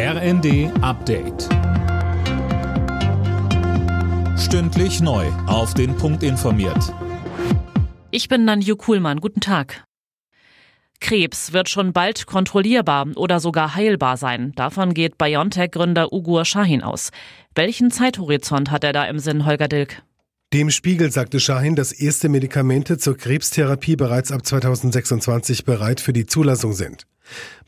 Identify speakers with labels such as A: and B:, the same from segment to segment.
A: RND Update. Stündlich neu. Auf den Punkt informiert.
B: Ich bin Nanju Kuhlmann. Guten Tag. Krebs wird schon bald kontrollierbar oder sogar heilbar sein. Davon geht BioNTech-Gründer Ugur Shahin aus. Welchen Zeithorizont hat er da im Sinn, Holger Dilk?
C: Dem Spiegel sagte Shahin, dass erste Medikamente zur Krebstherapie bereits ab 2026 bereit für die Zulassung sind.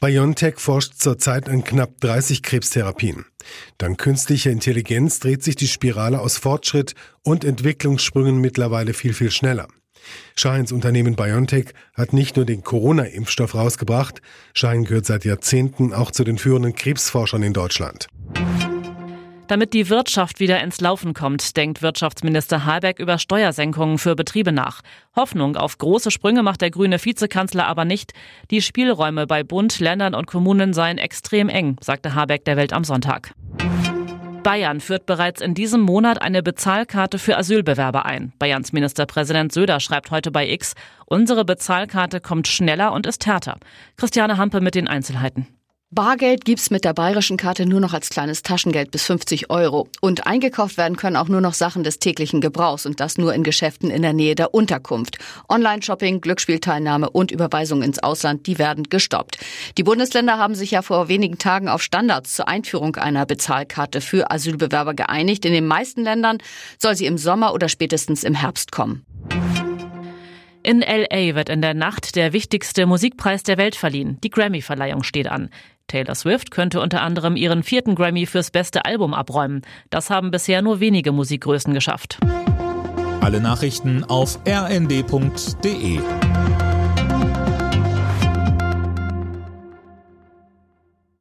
C: BioNTech forscht zurzeit an knapp 30 Krebstherapien. Dank künstlicher Intelligenz dreht sich die Spirale aus Fortschritt und Entwicklungssprüngen mittlerweile viel, viel schneller. Shahins Unternehmen BioNTech hat nicht nur den Corona-Impfstoff rausgebracht, Shahin gehört seit Jahrzehnten auch zu den führenden Krebsforschern in Deutschland.
B: Damit die Wirtschaft wieder ins Laufen kommt, denkt Wirtschaftsminister Habeck über Steuersenkungen für Betriebe nach. Hoffnung auf große Sprünge macht der grüne Vizekanzler aber nicht. Die Spielräume bei Bund, Ländern und Kommunen seien extrem eng, sagte Habeck der Welt am Sonntag. Bayern führt bereits in diesem Monat eine Bezahlkarte für Asylbewerber ein. Bayerns Ministerpräsident Söder schreibt heute bei X, unsere Bezahlkarte kommt schneller und ist härter. Christiane Hampe mit den Einzelheiten.
D: Bargeld gibt's mit der bayerischen Karte nur noch als kleines Taschengeld bis 50 Euro. Und eingekauft werden können auch nur noch Sachen des täglichen Gebrauchs und das nur in Geschäften in der Nähe der Unterkunft. Online-Shopping, Glücksspielteilnahme und Überweisung ins Ausland, die werden gestoppt. Die Bundesländer haben sich ja vor wenigen Tagen auf Standards zur Einführung einer Bezahlkarte für Asylbewerber geeinigt. In den meisten Ländern soll sie im Sommer oder spätestens im Herbst kommen.
B: In LA wird in der Nacht der wichtigste Musikpreis der Welt verliehen. Die Grammy-Verleihung steht an. Taylor Swift könnte unter anderem ihren vierten Grammy fürs beste Album abräumen. Das haben bisher nur wenige Musikgrößen geschafft.
A: Alle Nachrichten auf rnd.de